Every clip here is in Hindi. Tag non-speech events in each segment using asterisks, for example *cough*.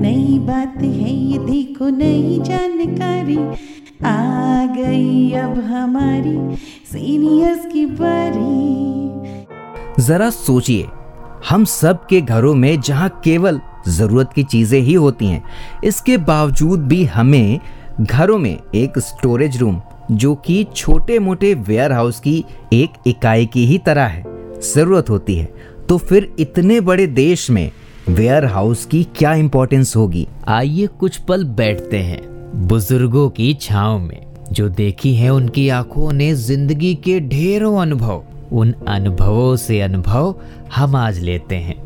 नई बात है ये देखो नई जानकारी आ गई अब हमारी सीनियर्स की बारी। जरा सोचिए, हम सब के घरों में जहाँ केवल ज़रूरत की चीज़ें ही होती हैं, इसके बावजूद भी हमें घरों में एक स्टोरेज रूम जो कि छोटे मोटे वेयर हाउस की एक इकाई की ही तरह है, ज़रूरत होती है। तो फिर इतने बड़े देश में वेयर हाउस की क्या इम्पोर्टेंस होगी? आइए कुछ पल बैठते हैं बुज़ुर्गों की छाव में। जो देखी है उनकी आँखों ने ज़िंदगी के ढेरों अनुभव। उन अनुभवों से अनुभव हम आज लेते हैं।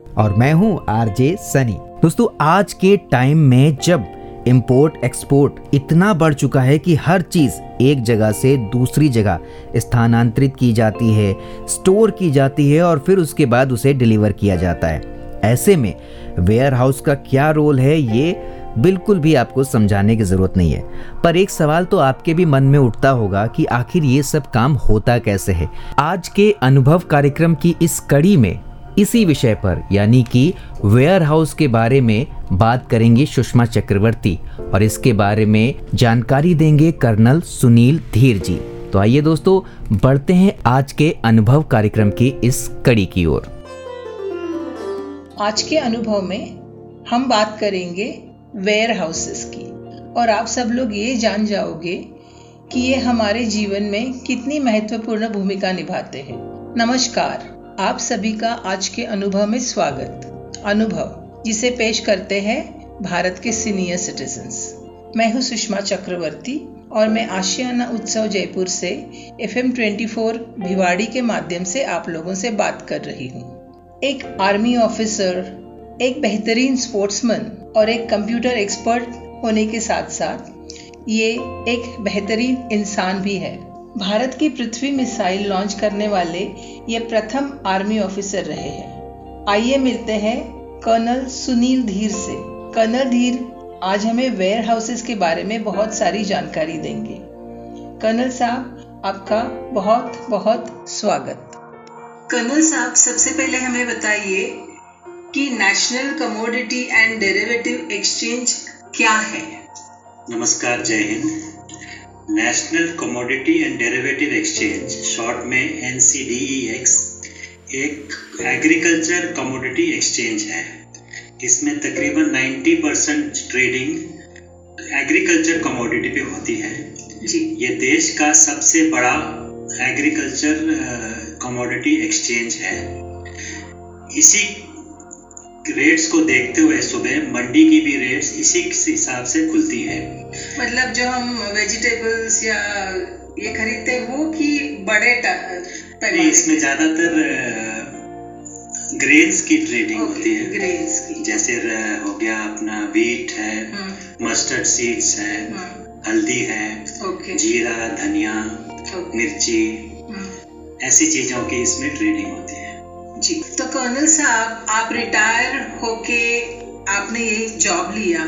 और मैं हूँ आरजे सनी। दोस्तों, आज के टाइम में जब इम्पोर्ट एक्सपोर्ट इतना बढ़ चुका है कि हर चीज़ एक जगह से दूसरी जगह स्थानांतरित की जाती है स्टोर की जाती है और फिर उसके बाद उसे डिलीवर किया जाता है। ऐसे में वेयर हाउस का क्या रोल है, ये बिल्कुल भी आपको समझाने की ज़रूरत नहीं है। पर एक सवाल तो आपके भी मन में उठता होगा कि आखिर ये सब काम होता कैसे है? आज के अनुभव कार्यक्रम की इस कड़ी में इसी विषय पर, यानी कि वेयर हाउस के बारे में बात करेंगे सुषमा चक्रवर्ती और इसके बारे में जानकारी देंगे कर्नल सुनील धीर जी। तो आइए दोस्तों, बढ़ते हैं आज के अनुभव कार्यक्रम की इस कड़ी की ओर। आज के अनुभव में हम बात करेंगे वेयर हाउसेस की। और आप सब लोग ये जान जाओगे कि ये हमारे जीवन में कितनी महत्वपूर्ण भूमिका निभाते हैं। नमस्कार। आप सभी का आज के अनुभव में स्वागत। अनुभव, जिसे पेश करते हैं भारत के सीनियर सिटीजन मैं हूँ सुषमा चक्रवर्ती और मैं आशियाना उत्सव जयपुर से F M twenty four Bhiwadi के माध्यम से आप लोगों से बात कर रही हूँ। एक आर्मी ऑफिसर एक बेहतरीन स्पोर्ट्समैन और एक कंप्यूटर एक्सपर्ट होने के साथ साथ ये एक बेहतरीन इंसान भी है। भारत की पृथ्वी मिसाइल लॉन्च करने वाले ये प्रथम आर्मी ऑफिसर रहे हैं। आइए मिलते हैं कर्नल सुनील धीर से। कर्नल धीर आज हमें वेयर हाउसेस के बारे में बहुत सारी जानकारी देंगे। कर्नल साहब आपका बहुत बहुत स्वागत। कर्नल साहब सबसे पहले हमें बताइए कि national commodity and derivative exchange क्या है? नमस्कार जय Hind. National commodity and derivative exchange short में एन एक एग्रीकल्चर कमोडिटी एक्सचेंज है इसमें तकरीबन 90 परसेंट ट्रेडिंग एग्रीकल्चर कमोडिटी पे होती है। ये देश का सबसे बड़ा एग्रीकल्चर कमोडिटी एक्सचेंज है। इसी रेट्स को देखते हुए सुबह मंडी की भी रेट्स इसी हिसाब से खुलती है। मतलब जो हम वेजिटेबल्स या ये खरीदते हैं वो कि बड़े नहीं इसमें ज़्यादातर ग्रेन्स की ट्रेडिंग okay, होती है ग्रेन्स की जैसे हो गया अपना वीट है मस्टर्ड हम्म। सीड्स है हम्म। हल्दी है okay. जीरा धनिया okay. मिर्ची हम्म। ऐसी चीज़ों की इसमें ट्रेडिंग होती है जी तो कर्नल साहब आप रिटायर होके आपने ये जॉब लिया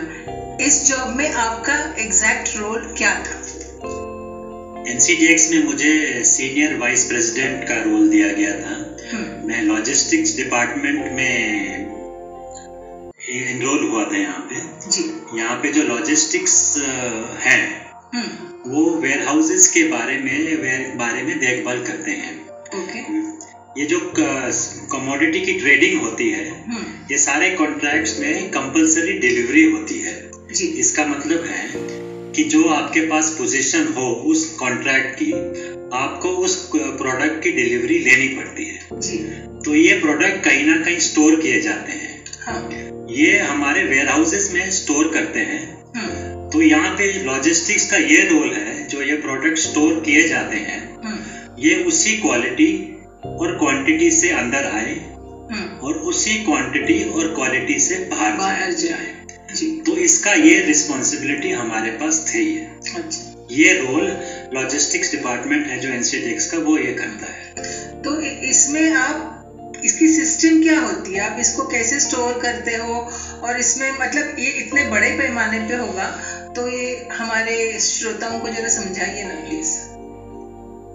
इस जॉब में आपका एग्जैक्ट रोल क्या था? एनसीडीएक्स में मुझे सीनियर वाइस प्रेसिडेंट का रोल दिया गया था। हम्म। मैं लॉजिस्टिक्स डिपार्टमेंट में एनरोल हुआ था यहाँ पे। जी। यहाँ पे जो लॉजिस्टिक्स है हम्म। वो वेयर हाउसेस के बारे में वेयर बारे में देखभाल करते हैं। ओके। ये जो कमोडिटी की ट्रेडिंग होती है हम्म। ये सारे कॉन्ट्रैक्ट्स में कंपलसरी डिलीवरी होती है। जी इसका मतलब है कि जो आपके पास पोजीशन हो उस कॉन्ट्रैक्ट की आपको उस प्रोडक्ट की डिलीवरी लेनी पड़ती है। जी। तो ये प्रोडक्ट कहीं ना कहीं स्टोर किए जाते हैं। हाँ। ये हमारे वेयर हाउसेस में स्टोर करते हैं। हम्म तो यहाँ पे लॉजिस्टिक्स का ये रोल है जो ये प्रोडक्ट स्टोर किए जाते हैं हम्म ये उसी क्वालिटी और क्वांटिटी से अंदर आए हम्म और उसी क्वांटिटी और क्वालिटी से बाहर बाहर जाए। तो इसका ये रिस्पॉन्सिबिलिटी हमारे पास थी है अच्छा। ये रोल लॉजिस्टिक्स डिपार्टमेंट है जो एनसीडेक्स का वो ये करता है। तो इसमें आप इसकी सिस्टम क्या होती है? आप इसको कैसे स्टोर करते हो? और इसमें मतलब ये इतने बड़े पैमाने पे होगा तो ये हमारे श्रोताओं को जरा समझाइए ना प्लीज़।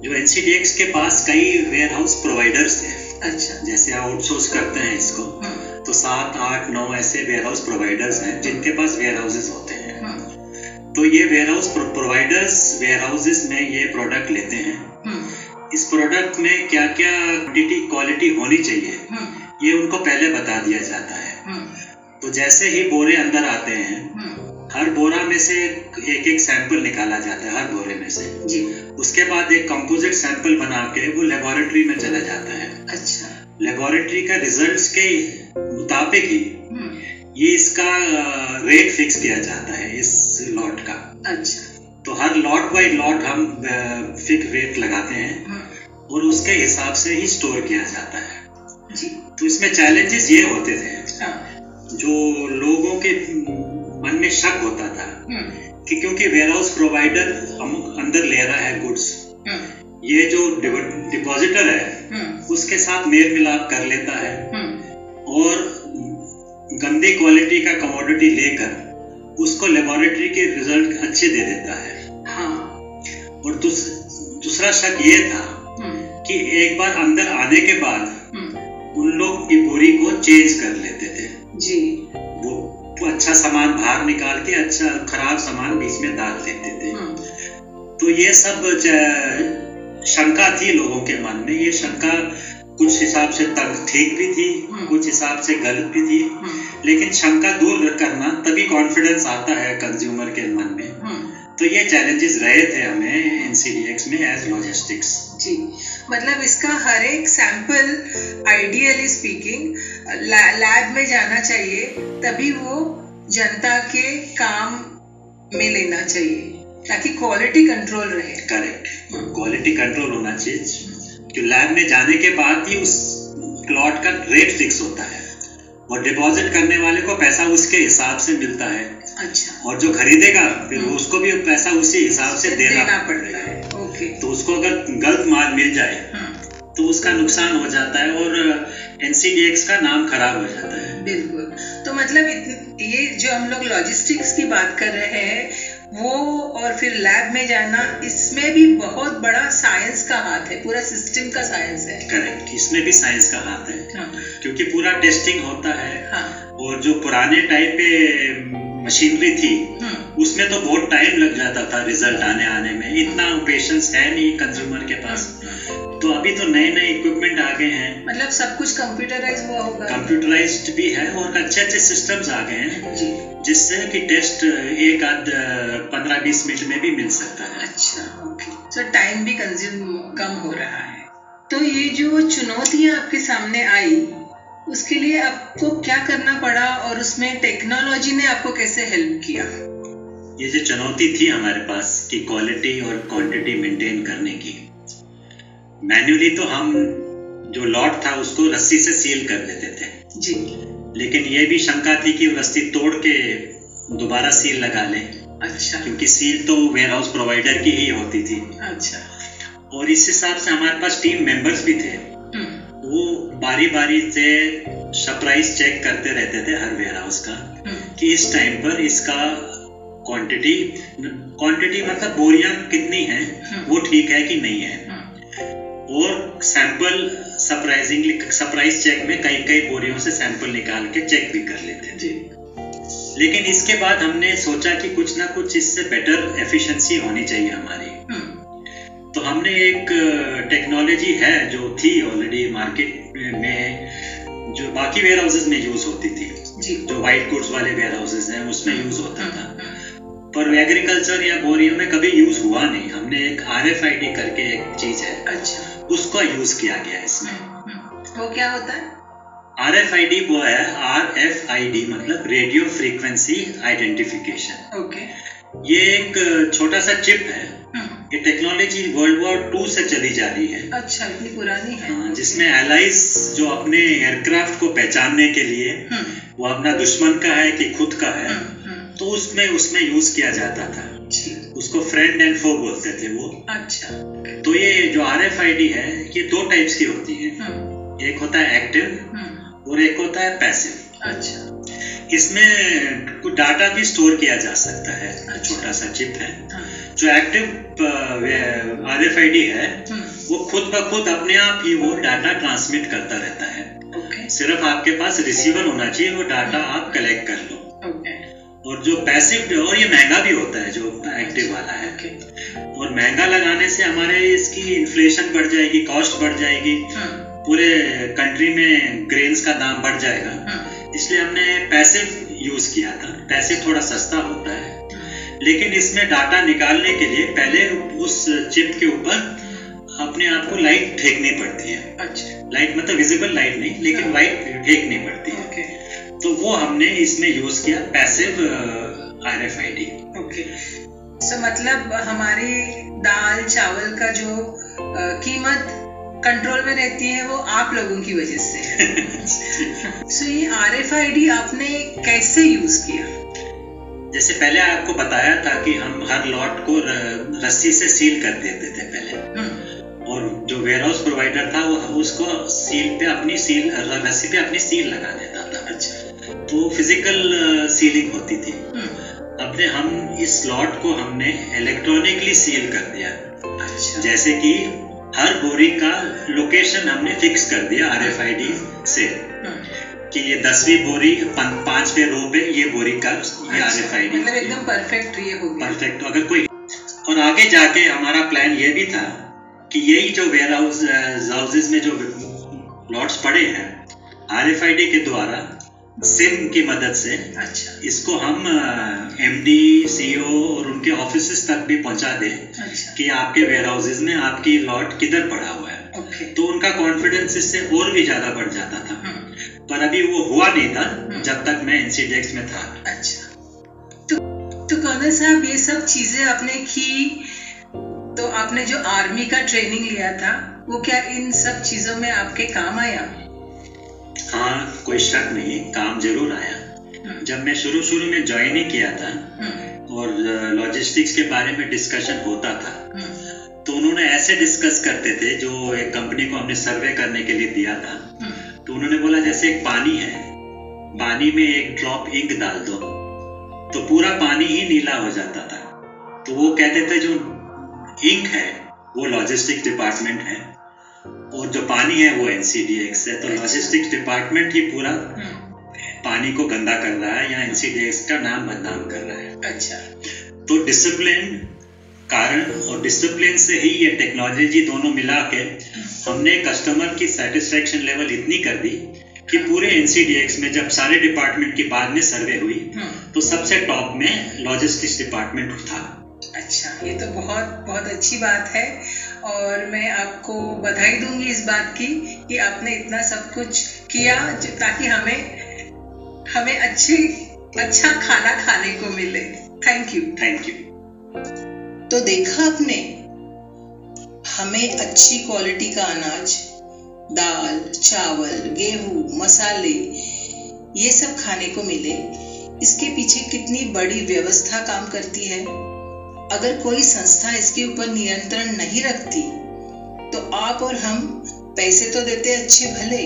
जो एनसीडीएक्स के पास कई वेयर हाउस प्रोवाइडर्स हैं। अच्छा। जैसे आउटसोर्स करते हैं इसको। तो सात आठ नौ ऐसे वेयर हाउस प्रोवाइडर्स हैं जिनके पास वेयर हाउसेस होते हैं। हम्म तो ये warehouse providers warehouses में ये प्रोडक्ट लेते हैं। हम्म इस प्रोडक्ट में क्या क्या क्वांटिटी क्वालिटी होनी चाहिए हम्म ये उनको पहले बता दिया जाता है। तो जैसे ही बोरे अंदर आते हैं हर बोरा में से एक एक सैंपल निकाला जाता है हर बोरे में से। जी। उसके बाद एक कंपोजिट सैंपल बना के वो लेबोरेटरी में चला जाता है। अच्छा। लेबोरेटरी का रिजल्ट्स के मुताबिक ही हम्म। ये इसका रेट फिक्स किया जाता है इस लॉट का। अच्छा। तो हर लॉट बाय लॉट हम फिक्स रेट लगाते हैं हम्म। और उसके हिसाब से ही स्टोर किया जाता है। जी। तो इसमें चैलेंजेस ये होते थे हाँ जो लोगों के मन में शक होता था हम्म। कि क्योंकि वेयर हाउस प्रोवाइडर हम अंदर ले रहा है गुड्स ये जो डिपॉजिटर है उसके साथ मेल मिलाप कर लेता है। हम्म। और गंदी क्वालिटी का कमोडिटी लेकर उसको लेबोरेटरी के रिज़ल्ट अच्छे दे देता है। हाँ। और दूस, दूसरा शक ये था हम्म। कि एक बार अंदर आने के बाद हम्म। उन लोग की बोरी को चेंज कर लेते थे। जी। वो अच्छा सामान बाहर निकाल के अच्छा खराब सामान बीच में डाल देते थे। तो ये सब शंका थी लोगों के मन में ये शंका कुछ हिसाब से तक ठीक भी थी हम्म। कुछ हिसाब से गलत भी थी हम्म। लेकिन शंका दूर करना तभी कॉन्फिडेंस आता है कंज्यूमर के मन में। हम्म। तो ये चैलेंजेस रहे थे हमें एनसीडीएक्स में एज लॉजिस्टिक्स जी मतलब इसका हर एक सैंपल आइडियली स्पीकिंग लैब में जाना चाहिए तभी वो जनता के काम में लेना चाहिए। ताकि क्वालिटी कंट्रोल रहे। करेक्ट क्वालिटी कंट्रोल होना चाहिए। कि लैब में जाने के बाद ही उस प्लॉट का रेट फिक्स होता है। और डिपॉजिट करने वाले को पैसा उसके हिसाब से मिलता है। अच्छा। और जो खरीदेगा फिर उसको भी पैसा उसी हिसाब से देना, देना पड़ता है। ओके। तो उसको अगर गलत माल मिल जाए हम्म तो उसका नुकसान हो जाता है और एनसीडीएक्स का नाम खराब हो जाता है। बिल्कुल। तो मतलब ये जो हम लोग लॉजिस्टिक्स की बात कर रहे हैं वो फिर लैब में जाना इसमें भी बहुत बड़ा साइंस का हाथ है पूरा सिस्टम का साइंस है। करेक्ट इसमें भी साइंस का हाथ है। हाँ। क्योंकि पूरा टेस्टिंग होता है। हाँ। और जो पुराने टाइप पे मशीनरी थी हम्म उसमें तो बहुत टाइम लग जाता था रिज़ल्ट आने आने में। इतना पेशेंस है नहीं कंज्यूमर के पास। तो अभी तो नए नए इक्विपमेंट आ गए हैं। मतलब सब कुछ कंप्यूटराइज हुआ होगा। कंप्यूटराइज्ड भी है और अच्छे अच्छे सिस्टम्स आ गए हैं जिससे कि टेस्ट एक आध पंद्रह बीस मिनट में भी मिल सकता है। अच्छा ओके सो टाइम भी कंज्यूम कम हो रहा है। तो ये जो चुनौतियाँ आपके सामने आई उसके लिए आपको क्या करना पड़ा और उसमें टेक्नोलॉजी ने आपको कैसे हेल्प किया? ये जो चुनौती थी हमारे पास कि क्वालिटी और क्वांटिटी मेंटेन करने की मैन्युअली तो हम जो लॉट था उसको रस्सी से सील कर देते थे। जी। लेकिन ये भी शंका थी कि रस्सी तोड़ के दोबारा सील लगा लें। अच्छा। क्योंकि सील तो वेयर हाउस प्रोवाइडर की ही होती थी। अच्छा। और इस हिसाब से हमारे पास टीम मेंबर्स भी थे। हम्म। वो बारी बारी से सरप्राइज़ चेक करते रहते थे हर वेयर हाउस का हम्म। कि इस टाइम पर इसका क्वांटिटी क्वांटिटी मतलब बोरियाँ कितनी है वो ठीक है कि नहीं है। हम्म और सैंपल सरप्राइजिंगली सरप्राइज़ चेक में कई कई बोरियों से सैंपल निकाल के चेक भी कर लेते थे जी। लेकिन इसके बाद हमने सोचा कि कुछ ना कुछ इससे बेटर एफिशिएंसी होनी चाहिए हमारी। हम्म, तो हमने एक टेक्नोलॉजी है जो थी ऑलरेडी मार्केट में जो बाकी वेयर हाउसेज में यूज़ होती थी। जी। जो वाइट गुड्स वाले वेयर हाउसेज हैं उसमें यूज़ होता था। हम्म, पर एग्रीकल्चर या बोरियो में कभी यूज़ हुआ नहीं। हमने एक आर करके एक चीज़ है। अच्छा। उसका यूज़ किया गया है इसमें। वो क्या होता है? आर एफ़ आई डी वो है आर एफ़ आई डी मतलब रेडियो फ्रीक्वेंसी आइडेंटिफिकेशन ओके ये एक छोटा सा चिप है। हम्म, ये टेक्नोलॉजी वर्ल्ड वॉर टू से चली जा रही है। अच्छा इतनी पुरानी है। हाँ, जिसमें एलाइज जो अपने एयरक्राफ्ट को पहचानने के लिए हम्म, वो अपना दुश्मन का है कि खुद का है हम्म, तो उसमें उसमें यूज़ किया जाता था। उसको फ्रेंड एंड फो बोलते थे वो। अच्छा। तो ये जो आर एफ़ आई डी है ये दो टाइप्स की होती है। हम्म, एक होता है एक्टिव हम्म, और एक होता है पैसिव अच्छा। इसमें कुछ डाटा भी स्टोर किया जा सकता है। अच्छा। छोटा सा चिप है। हाँ, जो active R F I D है हम्म, वो खुद ब खुद अपने आप ही वो डाटा ट्रांसमिट करता रहता है। सिर्फ़ आपके पास रिसीवर होना चाहिए वो डाटा आप कलेक्ट कर लो। और जो पैसिव और ये महँगा भी होता है जो एक्टिव वाला है। और महँगा लगाने से हमारे इसकी इन्फ्लेशन बढ़ जाएगी कॉस्ट बढ़ जाएगी। हम्म, पूरे कंट्री में ग्रेन्स का दाम बढ़ जाएगा। हम्म, इसलिए हमने पैसिव यूज़ किया था। पैसिव थोड़ा सस्ता होता है। लेकिन इसमें डाटा निकालने के लिए पहले उस चिप के ऊपर अपने आप को लाइट फेंकनी पड़ती है। अच्छा। लाइट मतलब विजिबल लाइट नहीं लेकिन लाइट फेंकनी पड़ती है। ओके तो वो हमने इसमें यूज़ किया passive R F I D so मतलब हमारी दाल चावल का जो कीमत कंट्रोल में रहती है वो आप लोगों की वजह से सो *laughs* ये आर आपने कैसे यूज़ किया? जैसे पहले आपको बताया था कि हम हर लॉट को रस्सी से सील कर देते थे पहले। हम्म, और जो वेयर हाउस प्रोवाइडर था वो उसको सील पे अपनी सील रस्सी पे अपनी सील लगा देता था। अच्छा तो फ़िज़िकल सीलिंग होती थी। हम्म, अब ने हम इस स्लॉट को हमने इलेक्ट्रॉनिकली सील कर दिया। अच्छा। जैसे कि हर बोरी का लोकेशन हमने फिक्स कर दिया आर एफ़ आई डी से। हम्म, कि ये दसवीं बोरी पाँचवें रो पे ये बोरी का ये आर एफ़ आई मतलब एकदम परफेक्ट ये हो गया। परफेक्ट अगर कोई और आगे जाके हमारा प्लान ये भी था कि यही जो वेयर हाउस हाउसेज में जो लॉट्स पड़े हैं आर एफ़ आई डी के द्वारा सिम की मदद से। अच्छा। इसको हम एम डी और उनके ऑफ़िस तक भी पहुँचा दें अच्छा। कि आपके वेयर हाउसेज में आपकी लॉट किधर पड़ा हुआ है। तो उनका कॉन्फिडेंस इससे और भी ज़्यादा बढ़ जाता था। हम्म, पर अभी वो हुआ नहीं था जब तक मैं एनसीडेक्स में था। अच्छा। तो तो कर्नल साहब ये सब चीज़ें आपने की तो आपने जो आर्मी का ट्रेनिंग लिया था वो क्या इन सब चीज़ों में आपके काम आया? हाँ कोई शक नहीं काम ज़रूर आया। हम्म, जब मैं शुरू शुरू में ज्वाइन ही किया था हम्म, और लॉजिस्टिक्स के बारे में डिस्कशन होता था हम्म, तो उन्होंने ऐसे डिस्कस करते थे जो एक कंपनी को हमने सर्वे करने के लिए दिया था। तो उन्होंने बोला जैसे एक पानी है पानी में एक ड्रॉप इंक डाल दो तो पूरा पानी ही नीला हो जाता था। तो वो कहते थे जो इंक है वो लॉजिस्टिक डिपार्टमेंट है। और जो पानी है वो एनसीडीएक्स है। तो लॉजिस्टिक्स डिपार्टमेंट ही पूरा हम्म, पानी को गंदा कर रहा है या एनसीडीएक्स का नाम बदनाम कर रहा है। अच्छा। तो डिसिप्लिन कारण और डिसिप्लिन से ही ये टेक्नोलॉजी दोनों मिला के हमने कस्टमर की सेटिस्फेक्शन लेवल इतनी कर दी कि पूरे एनसीडीएक्स में जब सारे डिपार्टमेंट की बाद में सर्वे हुई हम्म, तो सबसे टॉप में लॉजिस्टिक्स डिपार्टमेंट था। अच्छा ये तो बहुत बहुत अच्छी बात है। और मैं आपको बधाई दूँगी इस बात की कि आपने इतना सब कुछ किया ताकि हमें हमें अच्छी अच्छा खाना खाने को मिले। थैंक यू थैंक यू तो देखा आपने, हमें अच्छी क्वालिटी का अनाज, दाल, चावल, गेहूँ, मसाले, ये सब खाने को मिले। इसके पीछे कितनी बड़ी व्यवस्था काम करती है? अगर कोई संस्था इसके ऊपर नियंत्रण नहीं रखती तो आप और हम पैसे तो देते अच्छे भले,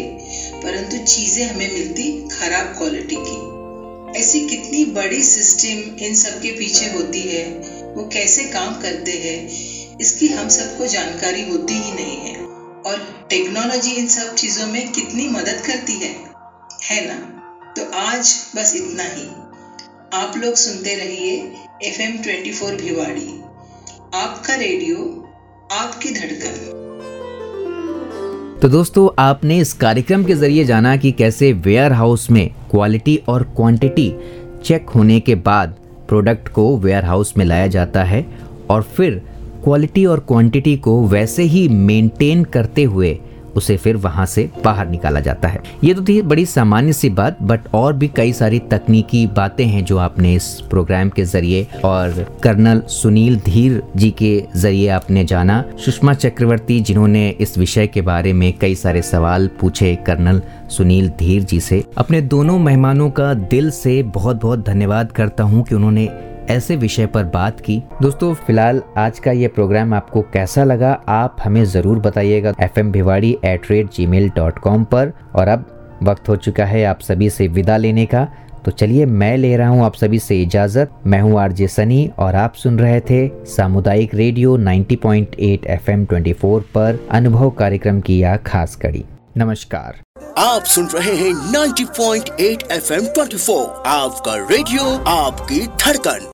परंतु चीज़ें हमें मिलती खराब क्वालिटी की। ऐसी कितनी बड़ी सिस्टम इन सब के पीछे होती है, वो कैसे काम करते हैं, इसकी हम सबको जानकारी होती ही नहीं है। और टेक्नोलॉजी इन सब चीज़ों में कितनी मदद करती है है ना? तो आज बस इतना ही। आप लोग सुनते रहिए F M twenty four Bhiwadi, आपका रेडियो, आपकी धड़कन। तो दोस्तों, आपने इस कार्यक्रम के ज़रिए जाना कि कैसे वेयर हाउस में क्वालिटी और क्वांटिटी चेक होने के बाद प्रोडक्ट को वेयर हाउस में लाया जाता है और फिर क्वालिटी और क्वांटिटी को वैसे ही मेंटेन करते हुए उसे फिर वहाँ से बाहर निकाला जाता है। ये तो थी बड़ी सामान्य सी बात बट और भी कई सारी तकनीकी बातें हैं जो आपने इस प्रोग्राम के ज़रिए और कर्नल सुनील धीर जी के ज़रिए आपने जाना। सुषमा चक्रवर्ती जिन्होंने इस विषय के बारे में कई सारे सवाल पूछे कर्नल सुनील धीर जी से। अपने दोनों मेहमानों का दिल से बहुत बहुत धन्यवाद करता हूँ कि उन्होंने ऐसे विषय पर बात की। दोस्तों, फ़िलहाल आज का ये प्रोग्राम आपको कैसा लगा, आप हमें ज़रूर बताइएगा F M Bhiwadi at rate Gmail dot com पर। और अब वक्त हो चुका है आप सभी से विदा लेने का। तो चलिए, मैं ले रहा हूँ आप सभी से इजाज़त। मैं हूँ आरजे सनी और आप सुन रहे थे सामुदायिक रेडियो 90.8 एफएम 24 पर अनुभव कार्यक्रम की यह खास कड़ी। नमस्कार। आप सुन रहे हैं 90.8 एफएम 24 आपका रेडियो, आपकी धड़कन।